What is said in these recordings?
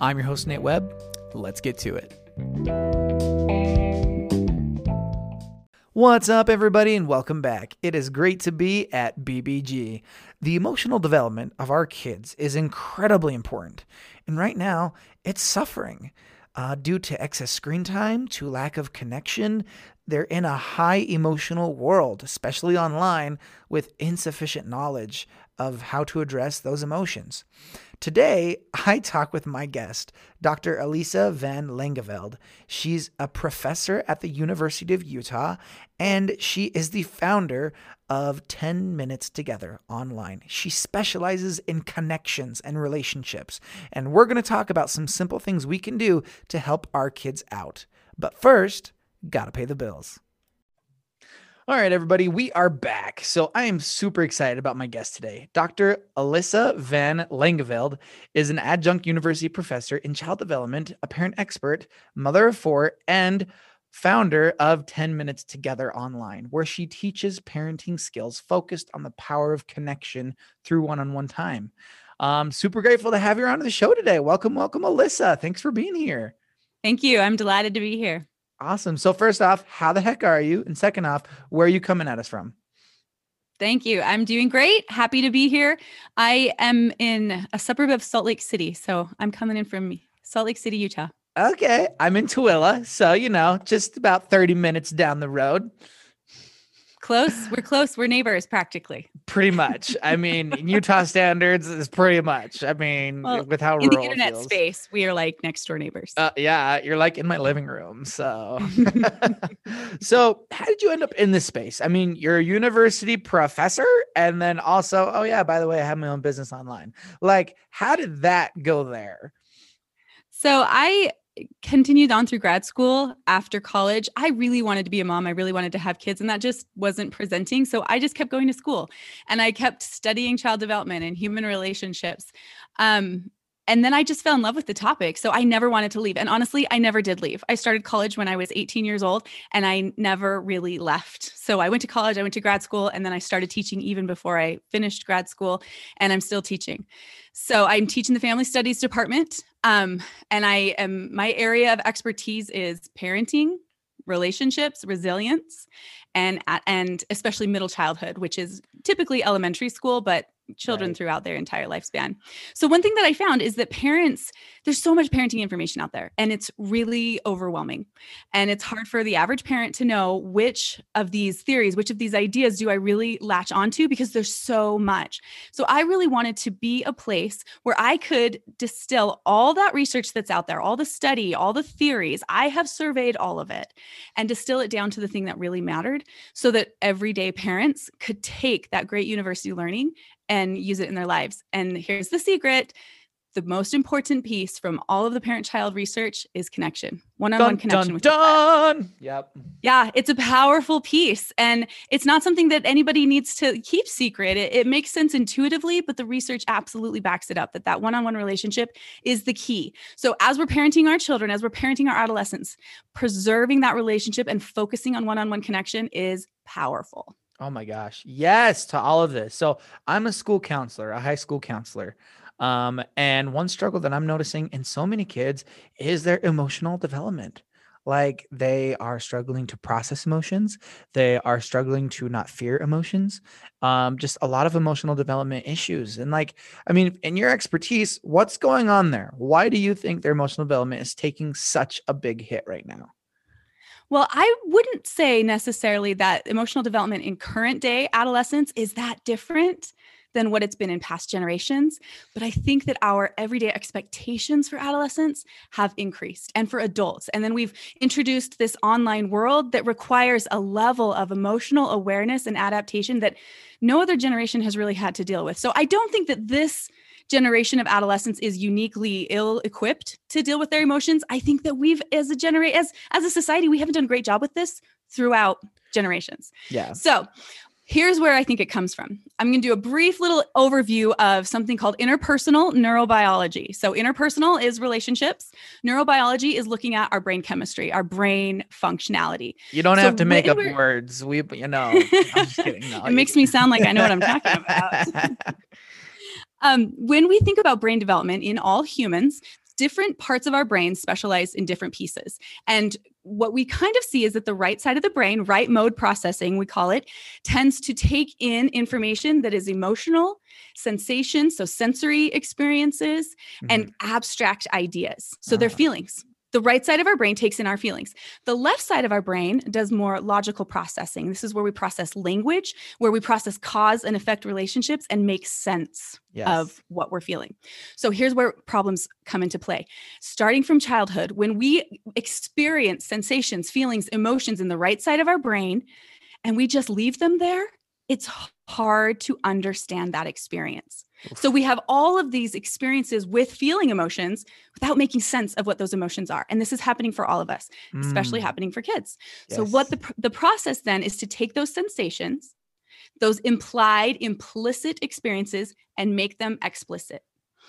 I'm your host, Nate Webb. Let's get to it. What's up, everybody, and welcome back. It is great to be at BBG. The emotional development of our kids is incredibly important, and right now it's suffering. Uh, due to excess screen time, to lack of connection, they're in a high emotional world, especially online, with insufficient knowledge of how to address those emotions. Today, I talk with my guest, Dr. Alisa Van Langeveld. She's a professor at the University of Utah, and she is the founder of 10 Minutes Together online. She specializes in connections and relationships, and we're going to talk about some simple things we can do to help our kids out. But first, gotta pay the bills. All right, everybody, we are back. So I am super excited about my guest today. Dr. Alisa Van Langeveld is an adjunct university professor in child development, a parent expert, mother of four, and founder of 10 Minutes Together Online, where she teaches parenting skills focused on the power of connection through one on one time. Um, super grateful to have you on the show today. Welcome, welcome, Alisa. Thanks for being here. Thank you. I'm delighted to be here. Awesome. So first off, how the heck are you? And second off, where are you coming at us from? Thank you. I'm doing great. Happy to be here. I am in a suburb of Salt Lake City. So I'm coming in from Salt Lake City, Utah. Okay. I'm in Tooele. So, you know, just about 30 minutes down the road. Close. We're close. We're neighbors practically. Pretty much. I mean, Utah standards is pretty much. I mean, well, with how in the internet space, we are like next door neighbors. Uh, yeah, you're like in my living room. So, so how did you end up in this space? I mean, you're a university professor, and then also, oh yeah, by the way, I have my own business online. Like, how did that go there? So I continued on through grad school after college i really wanted to be a mom. I really wanted to have kids and that just wasn't presenting. So i just kept going to school and i kept studying child development and human relationships. Um, and then I just fell in love with the topic. So I never wanted to leave. And honestly, I never did leave. I started college when I was 18 years old and I never really left. So I went to college, I went to grad school, and then I started teaching even before I finished grad school. And I'm still teaching. So I'm teaching the family studies department. Um, and I am, my area of expertise is parenting, relationships, resilience, and and especially middle childhood, which is typically elementary school, but children right. throughout their entire lifespan. So one thing that I found is that parents there's so much parenting information out there and it's really overwhelming. And it's hard for the average parent to know which of these theories, which of these ideas do I really latch onto because there's so much. So I really wanted to be a place where I could distill all that research that's out there, all the study, all the theories. I have surveyed all of it and distill it down to the thing that really mattered so that everyday parents could take that great university learning and use it in their lives. And here's the secret the most important piece from all of the parent child research is connection one-on-one connection dun, with done. yep. Yeah it's a powerful piece and it's not something that anybody needs to keep secret. It, it makes sense intuitively but the research absolutely backs it up that that one-on-one relationship is the key. So as we're parenting our children as we're parenting our adolescents preserving that relationship and focusing on one-on-one connection is powerful Oh my gosh. Yes, to all of this. So I'm a school counselor, a high school counselor. Um, and one struggle that I'm noticing in so many kids is their emotional development. Like they are struggling to process emotions, they are struggling to not fear emotions, um, just a lot of emotional development issues. And like, I mean, in your expertise, what's going on there? Why do you think their emotional development is taking such a big hit right now? Well, I wouldn't say necessarily that emotional development in current day adolescence is that different than what it's been in past generations. But I think that our everyday expectations for adolescents have increased and for adults. And then we've introduced this online world that requires a level of emotional awareness and adaptation that no other generation has really had to deal with. So I don't think that this generation of adolescents is uniquely ill equipped to deal with their emotions. I think that we've as a generate as as a society we haven't done a great job with this throughout generations. Yeah. So, here's where I think it comes from. I'm going to do a brief little overview of something called interpersonal neurobiology. So, interpersonal is relationships, neurobiology is looking at our brain chemistry, our brain functionality. You don't So have to make up words. We, you know, I'm just kidding. No, it makes me sound like I know what I'm talking about. Um, when we think about brain development in all humans, different parts of our brain specialize in different pieces. And what we kind of see is that the right side of the brain, right mode processing, we call it, tends to take in information that is emotional, sensation, so sensory experiences, and abstract ideas. So they're Ah. feelings. The right side of our brain takes in our feelings. The left side of our brain does more logical processing. This is where we process language, where we process cause and effect relationships and make sense yes. of what we're feeling. So here's where problems come into play. Starting from childhood, when we experience sensations, feelings, emotions in the right side of our brain, and we just leave them there, it's hard to understand that experience. So we have all of these experiences with feeling emotions without making sense of what those emotions are. And this is happening for all of us, especially Mm, happening for kids. So what the the process then is to take those sensations, those implied implicit experiences and make them explicit,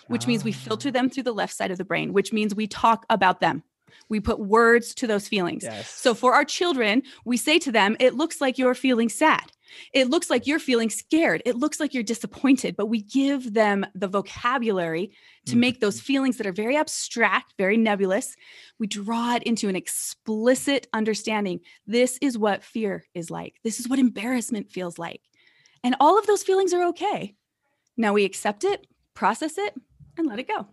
which means we filter Ah, them through the left side of the brain, which means we talk about them. We put words to those feelings. Yes. So for our children, we say to them, it looks like you're feeling sad. It looks like you're feeling scared. It looks like you're disappointed, but we give them the vocabulary to make those mm-hmm. feelings that are very abstract, very nebulous. We draw it into an explicit understanding. This is what fear is like. This is what embarrassment feels like. And all of those feelings are okay. Now we accept it, process it, and let it go.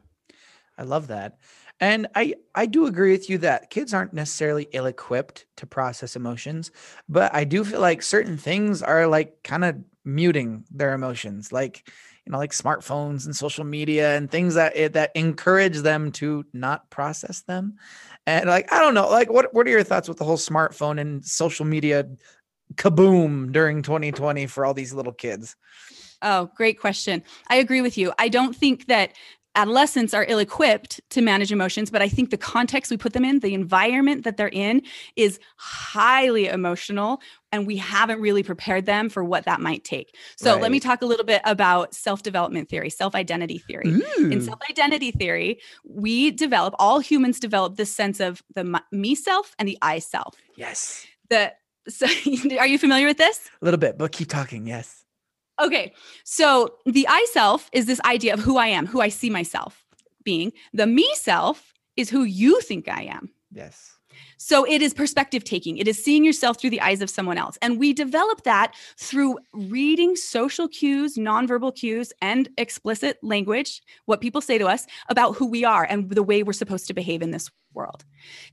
I love that. And I I do agree with you that kids aren't necessarily ill-equipped to process emotions, but I do feel like certain things are like kind of muting their emotions, like you know, like smartphones and social media and things that it, that encourage them to not process them. And like I don't know, like what what are your thoughts with the whole smartphone and social media kaboom during 2020 for all these little kids? Oh, great question. I agree with you. I don't think that adolescents are ill equipped to manage emotions, but I think the context we put them in, the environment that they're in, is highly emotional. And we haven't really prepared them for what that might take. So let me talk a little bit about self development theory, self identity theory. In mm. self identity theory, we develop, all humans develop this sense of the me self and the I self. Yes. The so are you familiar with this? A little bit, but keep talking. Yes. Okay. So the I self is this idea of who I am, who I see myself being. The me self is who you think I am. Yes. So it is perspective taking. It is seeing yourself through the eyes of someone else. And we develop that through reading social cues, nonverbal cues, and explicit language, what people say to us about who we are and the way we're supposed to behave in this world.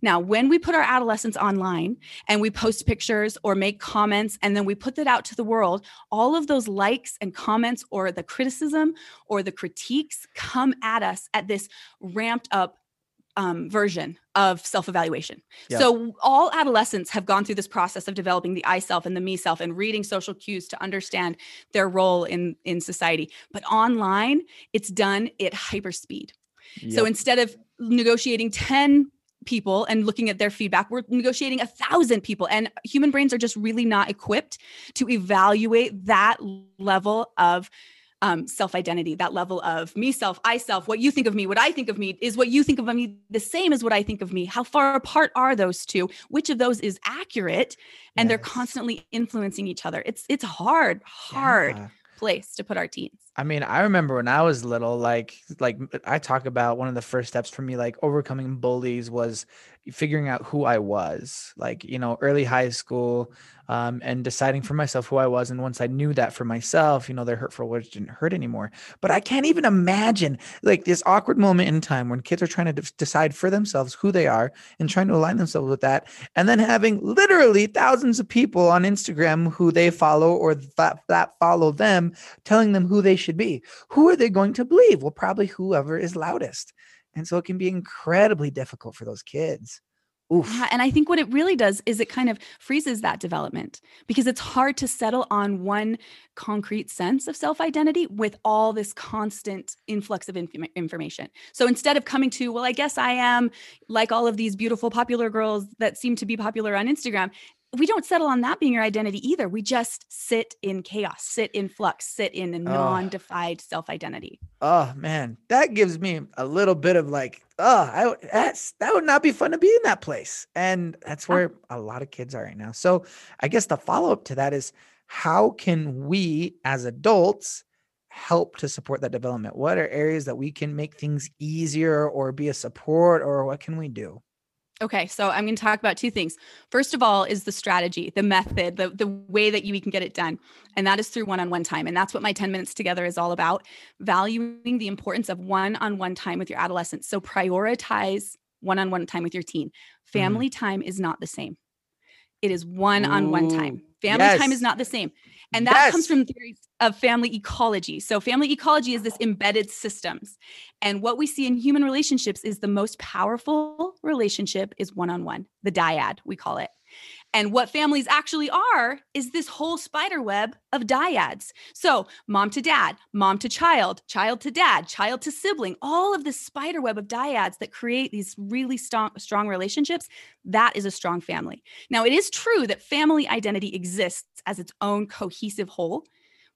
Now, when we put our adolescents online and we post pictures or make comments and then we put that out to the world, all of those likes and comments or the criticism or the critiques come at us at this ramped up um, version of self evaluation. Yeah. So, all adolescents have gone through this process of developing the I self and the me self and reading social cues to understand their role in, in society. But online, it's done at hyper speed. So, instead of negotiating 10 people and looking at their feedback, we're negotiating a thousand people. And human brains are just really not equipped to evaluate that level of um, self identity, that level of me self, I self, what you think of me, what I think of me, is what you think of me the same as what I think of me? How far apart are those two? Which of those is accurate? And they're constantly influencing each other. It's it's hard, hard Yeah. place to put our teens. I mean, I remember when I was little, like, like I talk about one of the first steps for me, like overcoming bullies was figuring out who I was, like, you know, early high school, um, and deciding for myself who I was. And once I knew that for myself, you know, their hurtful words didn't hurt anymore. But I can't even imagine like this awkward moment in time when kids are trying to de- decide for themselves who they are and trying to align themselves with that. And then having literally thousands of people on Instagram who they follow or that, that follow them telling them who they should be. Who are they going to believe? Well, probably whoever is loudest. And so it can be incredibly difficult for those kids. Oof. Yeah, and I think what it really does is it kind of freezes that development because it's hard to settle on one concrete sense of self identity with all this constant influx of inf- information. So instead of coming to, well, I guess I am like all of these beautiful popular girls that seem to be popular on Instagram, we don't settle on that being your identity either. We just sit in chaos, sit in flux, sit in a non defined self identity. Oh man, that gives me a little bit of like, oh, I, that's that would not be fun to be in that place, and that's oh. where a lot of kids are right now. So I guess the follow up to that is, how can we as adults help to support that development? What are areas that we can make things easier, or be a support, or what can we do? Okay, so I'm going to talk about two things. First of all, is the strategy, the method, the, the way that you can get it done. And that is through one on one time. And that's what my 10 minutes together is all about valuing the importance of one on one time with your adolescent. So prioritize one on one time with your teen. Mm-hmm. Family mm. time is not the same, it is one on one time. Family yes. time is not the same. And that yes. comes from theories of family ecology. So, family ecology is this embedded systems. And what we see in human relationships is the most powerful relationship is one on one, the dyad, we call it. And what families actually are is this whole spider web of dyads. So, mom to dad, mom to child, child to dad, child to sibling, all of this spider web of dyads that create these really strong, strong relationships, that is a strong family. Now, it is true that family identity exists as its own cohesive whole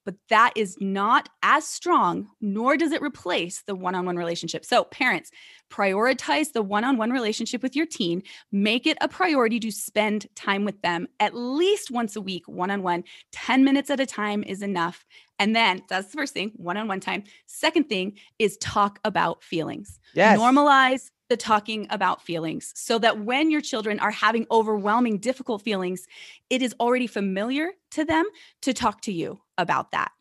but that is not as strong, nor does it replace the one on one relationship. So, parents, prioritize the one on one relationship with your teen. Make it a priority to spend time with them at least once a week, one on one. 10 minutes at a time is enough. And then that's the first thing, one on one time. Second thing is talk about feelings. Yes. Normalize the talking about feelings so that when your children are having overwhelming, difficult feelings, it is already familiar to them to talk to you about that.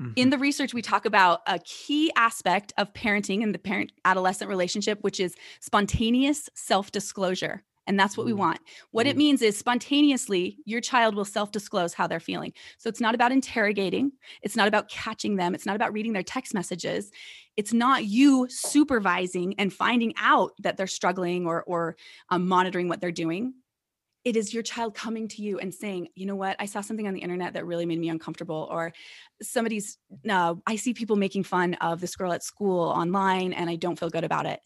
Mm-hmm. In the research, we talk about a key aspect of parenting and the parent adolescent relationship, which is spontaneous self disclosure. And that's what we want. What it means is spontaneously, your child will self disclose how they're feeling. So it's not about interrogating, it's not about catching them, it's not about reading their text messages. It's not you supervising and finding out that they're struggling or, or um, monitoring what they're doing it is your child coming to you and saying, you know what, I saw something on the internet that really made me uncomfortable, or somebody's, I see people making fun of this girl at school online and I don't feel good about it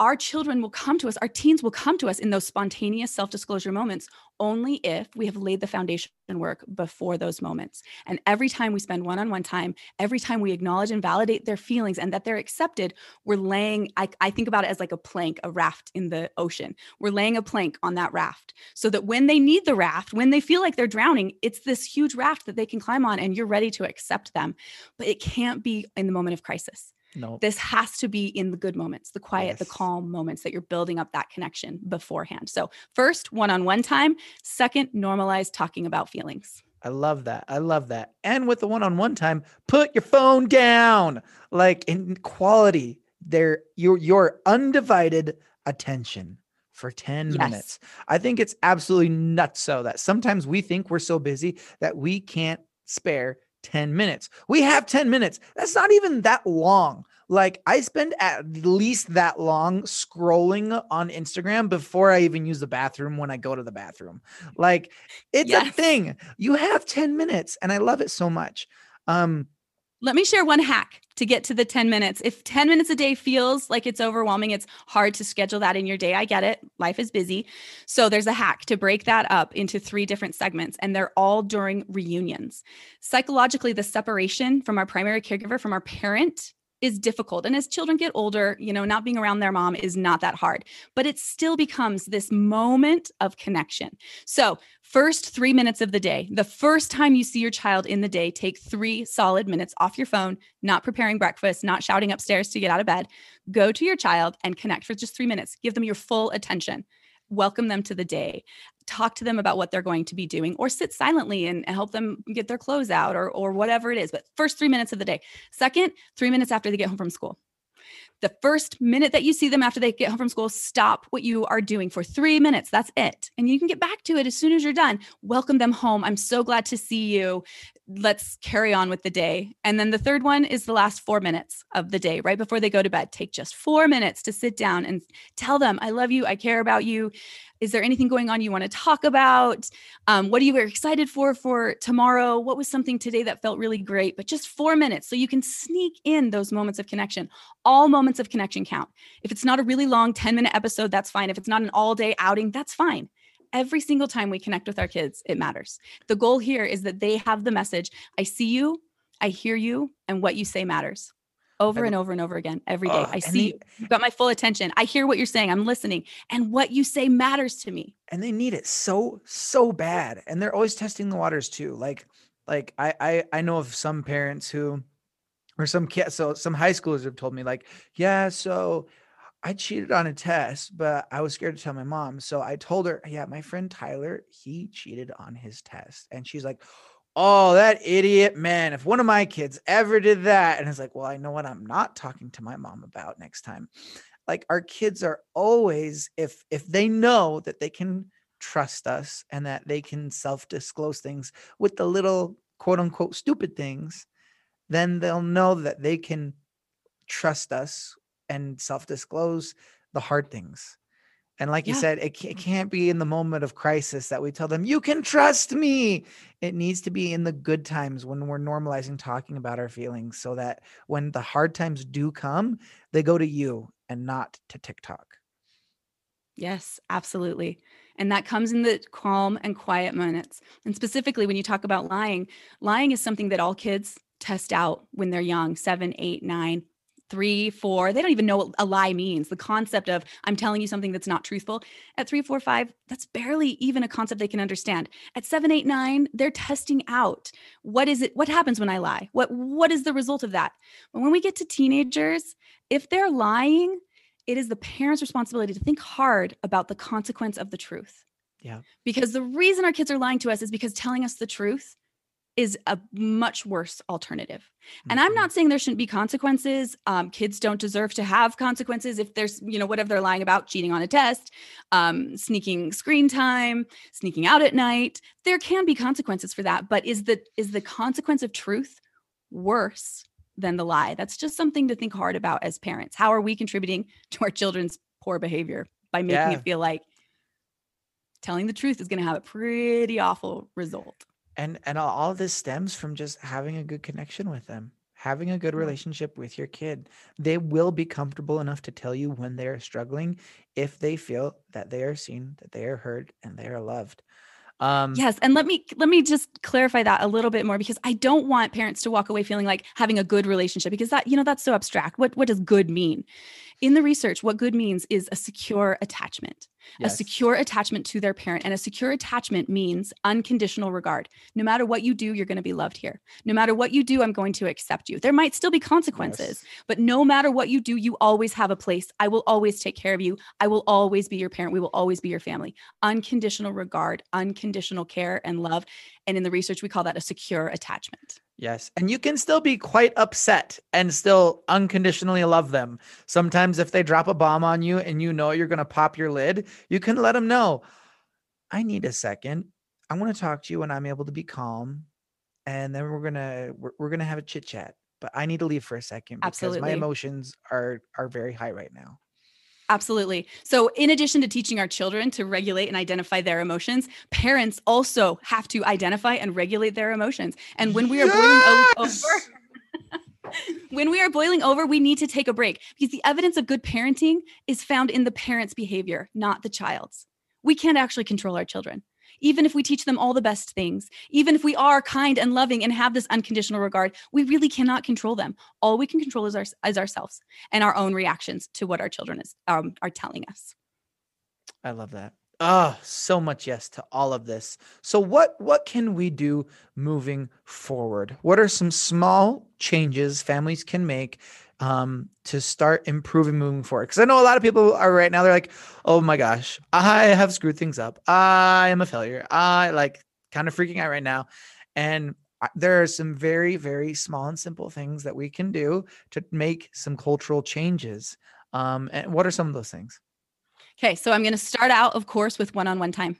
our children will come to us, our teens will come to us in those spontaneous self disclosure moments only if we have laid the foundation work before those moments. And every time we spend one on one time, every time we acknowledge and validate their feelings and that they're accepted, we're laying, I, I, think about it as like a plank, a raft in the ocean. We're laying a plank on that raft so that when they need the raft, when they feel like they're drowning, it's this huge raft that they can climb on and you're ready to accept them. But it can't be in the moment of crisis. No. This has to be in the good moments, the quiet, yes. the calm moments that you're building up that connection beforehand. So, first, one on one time. Second, normalize talking about feelings. I love that. I love that. And with the one on one time, put your phone down. Like in quality, there your your undivided attention for 10 yes. minutes. I think it's absolutely nuts so that sometimes we think we're so busy that we can't spare 10 minutes. We have 10 minutes. That's not even that long. Like I spend at least that long scrolling on Instagram before I even use the bathroom when I go to the bathroom. Like it's yes. a thing. You have 10 minutes and I love it so much. Um let me share one hack to get to the 10 minutes. If 10 minutes a day feels like it's overwhelming, it's hard to schedule that in your day. I get it. Life is busy. So there's a hack to break that up into three different segments, and they're all during reunions. Psychologically, the separation from our primary caregiver, from our parent, is difficult. And as children get older, you know, not being around their mom is not that hard, but it still becomes this moment of connection. So, first three minutes of the day, the first time you see your child in the day, take three solid minutes off your phone, not preparing breakfast, not shouting upstairs to get out of bed. Go to your child and connect for just three minutes. Give them your full attention welcome them to the day talk to them about what they're going to be doing or sit silently and help them get their clothes out or or whatever it is but first 3 minutes of the day second 3 minutes after they get home from school the first minute that you see them after they get home from school, stop what you are doing for three minutes. That's it. And you can get back to it as soon as you're done. Welcome them home. I'm so glad to see you. Let's carry on with the day. And then the third one is the last four minutes of the day, right before they go to bed. Take just four minutes to sit down and tell them, I love you. I care about you. Is there anything going on you want to talk about? Um, what are you excited for for tomorrow? What was something today that felt really great? But just four minutes so you can sneak in those moments of connection. All moments of connection count. If it's not a really long 10 minute episode, that's fine. If it's not an all day outing, that's fine every single time we connect with our kids, it matters. The goal here is that they have the message I see you, I hear you, and what you say matters over and over and over again every day. Ah, I see they, you. got my full attention. I hear what you're saying. I'm listening. And what you say matters to me. And they need it so, so bad. And they're always testing the waters too. Like, like I I, I know of some parents who or some kids, so some high schoolers have told me, like, yeah, so I cheated on a test, but I was scared to tell my mom. So I told her, yeah, my friend Tyler, he cheated on his test. And she's like, oh, that idiot man. If one of my kids ever did that, and it's like, well, I know what I'm not talking to my mom about next time. Like our kids are always, if if they know that they can trust us and that they can self-disclose things with the little quote unquote stupid things, then they'll know that they can trust us and self disclose the hard things. And like yeah. you said, it, it mm. can't be in the moment of crisis that we tell them, you can trust me. It needs to be in the good times when we're normalizing talking about our feelings so that when the hard times do come, they go to you and not to TikTok. Yes, absolutely. And that comes in the calm and quiet moments. And specifically, when you talk about lying, lying is something that all kids test out when they're young seven, eight, nine, three, four, they don't even know what a lie means. The concept of I'm telling you something that's not truthful at three, four, five, that's barely even a concept they can understand. At seven, eight, nine, they're testing out what is it, what happens when I lie? What what is the result of that? But when we get to teenagers, if they're lying, it is the parent's responsibility to think hard about the consequence of the truth. Yeah. Because the reason our kids are lying to us is because telling us the truth is a much worse alternative. And I'm mm-hmm. not saying there shouldn't be consequences. Um, kids don't deserve to have consequences if there's, you know, whatever they're lying about, cheating on a test, um, sneaking screen time, sneaking out at night. There can be consequences for that. But is the is the consequence of truth worse than the lie? That's just something to think hard about as parents. How are we contributing to our children's poor behavior by making yeah. it feel like telling the truth is going to have a pretty awful result? And and all of this stems from just having a good connection with them having a good relationship with your kid they will be comfortable enough to tell you when they're struggling if they feel that they are seen that they are heard and they are loved um, yes, and let me let me just clarify that a little bit more because I don't want parents to walk away feeling like having a good relationship because that you know that's so abstract. What what does good mean? In the research, what good means is a secure attachment yes. a secure attachment to their parent. And a secure attachment means unconditional regard. No matter what you do, you're going to be loved here. No matter what you do, I'm going to accept you. There might still be consequences, yes. but no matter what you do, you always have a place. I will always take care of you. I will always be your parent. We will always be your family. Unconditional regard, unconditional care and love. And in the research, we call that a secure attachment. Yes. And you can still be quite upset and still unconditionally love them. Sometimes, if they drop a bomb on you and you know you're going to pop your lid, you can let them know, I need a second. I want to talk to you when I'm able to be calm. And then we're going to, we're, we're going to have a chit chat, but I need to leave for a second because Absolutely. my emotions are, are very high right now. Absolutely. So, in addition to teaching our children to regulate and identify their emotions, parents also have to identify and regulate their emotions. And when we are yes! boiling over, when we are boiling over, we need to take a break because the evidence of good parenting is found in the parent's behavior, not the child's. We can't actually control our children even if we teach them all the best things, even if we are kind and loving and have this unconditional regard, we really cannot control them. All we can control is, our, is ourselves and our own reactions to what our children is um, are telling us. I love that. Ah, oh, so much yes to all of this. So what what can we do moving forward? What are some small changes families can make um, to start improving moving forward. Because I know a lot of people are right now, they're like, oh my gosh, I have screwed things up. I am a failure. I like kind of freaking out right now. And there are some very, very small and simple things that we can do to make some cultural changes. Um, and what are some of those things? Okay, so I'm going to start out, of course, with one on one time.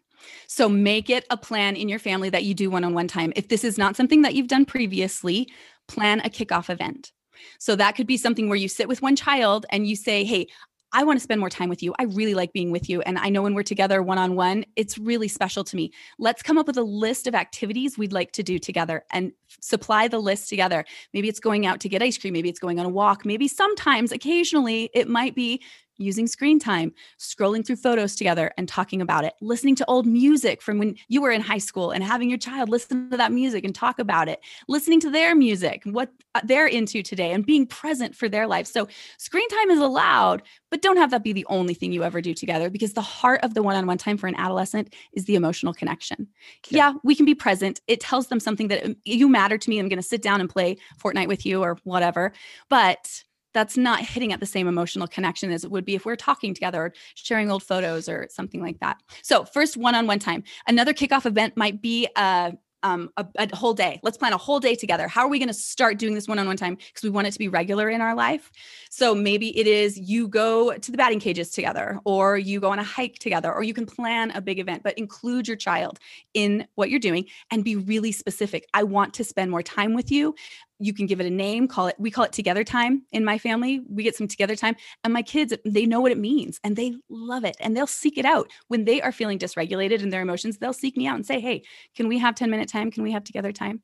So make it a plan in your family that you do one on one time. If this is not something that you've done previously, plan a kickoff event. So that could be something where you sit with one child and you say, Hey, I want to spend more time with you. I really like being with you. And I know when we're together one on one, it's really special to me. Let's come up with a list of activities we'd like to do together and supply the list together. Maybe it's going out to get ice cream. Maybe it's going on a walk. Maybe sometimes, occasionally, it might be using screen time, scrolling through photos together and talking about it, listening to old music from when you were in high school and having your child listen to that music and talk about it, listening to their music, what uh, they're into today, and being present for their life. So, screen time is allowed, but don't have that be the only thing you ever do together because the heart of the one on one time for an adolescent is the emotional connection. Okay. Yeah, we can be present. It tells them something that um, you matter to me. I'm going to sit down and play Fortnite with you or whatever. But that's not hitting at the same emotional connection as it would be if we are talking together or sharing old photos or something like that. So, first one on one time. Another kickoff event might be a um, a, a, whole day. Let's plan a whole day together. How are we going to start doing this one on one time? Because we want it to be regular in our life. So maybe it is you go to the batting cages together, or you go on a hike together, or you can plan a big event, but include your child in what you're doing and be really specific. I want to spend more time with you you can give it a name call it we call it together time in my family. We get some together time and my kids they know what it means and they love it and they'll seek it out. When they are feeling dysregulated in their emotions they'll seek me out and say hey can we have 10 minute time? Can we have together time?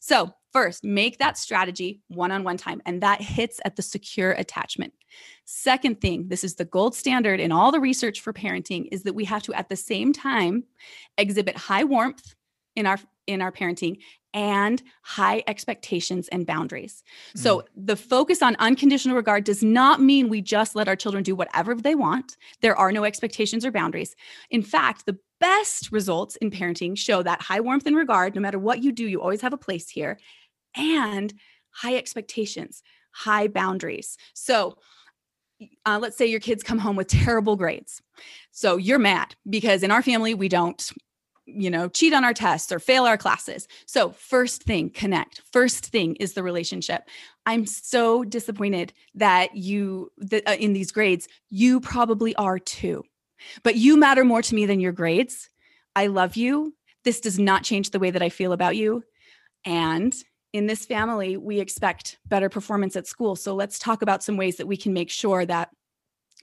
So first make that strategy one-on-one time and that hits at the secure attachment. Second thing this is the gold standard in all the research for parenting is that we have to at the same time exhibit high warmth in our in our parenting and high expectations and boundaries. Mm. So, the focus on unconditional regard does not mean we just let our children do whatever they want. There are no expectations or boundaries. In fact, the best results in parenting show that high warmth and regard, no matter what you do, you always have a place here, and high expectations, high boundaries. So, uh, let's say your kids come home with terrible grades. So you're mad because in our family, we don't you know, cheat on our tests or fail our classes. So, first thing, connect. First thing is the relationship. I'm so disappointed that you that uh, in these grades, you probably are too. But you matter more to me than your grades. I love you. This does not change the way that I feel about you. And in this family, we expect better performance at school. So let's talk about some ways that we can make sure that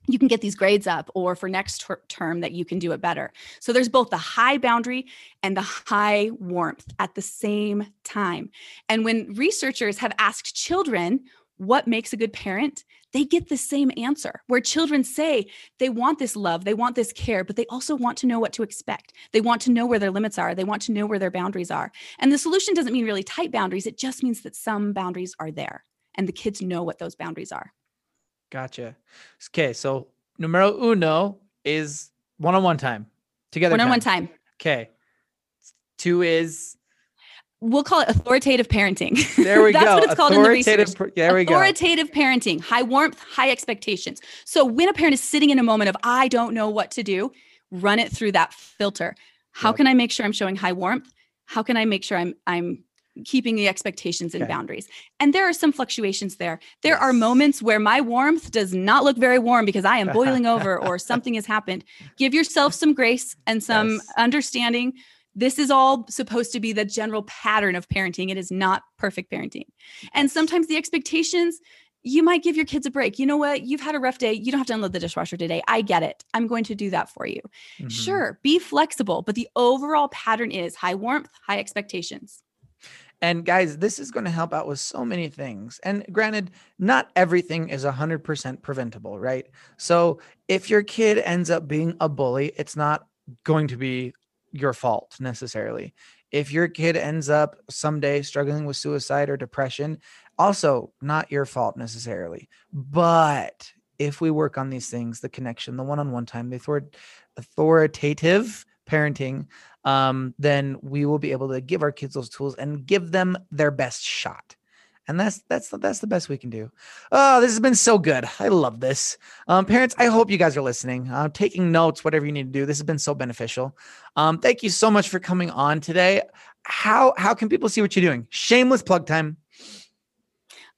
you can get these grades up or for next ter- term that you can do it better. So there's both the high boundary and the high warmth at the same time. And when researchers have asked children what makes a good parent, they get the same answer where children say they want this love, they want this care, but they also want to know what to expect. They want to know where their limits are, they want to know where their boundaries are. And the solution doesn't mean really tight boundaries, it just means that some boundaries are there and the kids know what those boundaries are. Gotcha. Okay, so numero uno is one-on-one time together. One-on-one time. Okay. Two is we'll call it authoritative parenting. There we That's go. That's what it's called in the research. There we go. Authoritative parenting, high warmth, high expectations. So when a parent is sitting in a moment of I don't know what to do, run it through that filter. How yep. can I make sure I'm showing high warmth? How can I make sure I'm I'm keeping the expectations and okay. boundaries. And there are some fluctuations there. There yes. are moments where my warmth does not look very warm because I am boiling over or something has happened. Give yourself some grace and some yes. understanding. This is all supposed to be the general pattern of parenting. It is not perfect parenting. And sometimes the expectations, you might give your kids a break. You know what? You've had a rough day. You don't have to unload the dishwasher today. I get it. I'm going to do that for you. Mm-hmm. Sure, be flexible, but the overall pattern is high warmth, high expectations. And guys, this is going to help out with so many things. And granted, not everything is 100% preventable, right? So if your kid ends up being a bully, it's not going to be your fault necessarily. If your kid ends up someday struggling with suicide or depression, also not your fault necessarily. But if we work on these things, the connection, the one on one time, the authoritative parenting, um, then we will be able to give our kids those tools and give them their best shot. And that's that's that's the best we can do. Oh, this has been so good. I love this. Um, parents, I hope you guys are listening, uh, taking notes, whatever you need to do. This has been so beneficial. Um, thank you so much for coming on today. How how can people see what you're doing? Shameless plug time.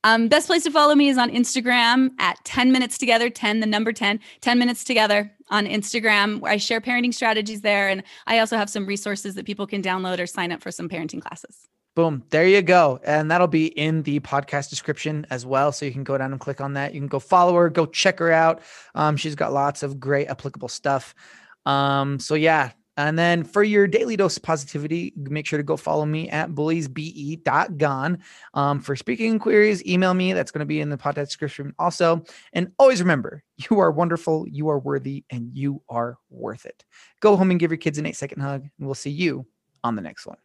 Um, best place to follow me is on Instagram at 10 minutes together, 10, the number 10, 10 minutes together on Instagram. Where I share parenting strategies there. And I also have some resources that people can download or sign up for some parenting classes. Boom. There you go. And that'll be in the podcast description as well. So you can go down and click on that. You can go follow her, go check her out. Um, she's got lots of great applicable stuff. Um, so yeah. And then for your daily dose of positivity, make sure to go follow me at bulliesbe.gone. Um, for speaking inquiries, email me. That's going to be in the podcast description also. And always remember, you are wonderful, you are worthy, and you are worth it. Go home and give your kids an eight second hug, and we'll see you on the next one.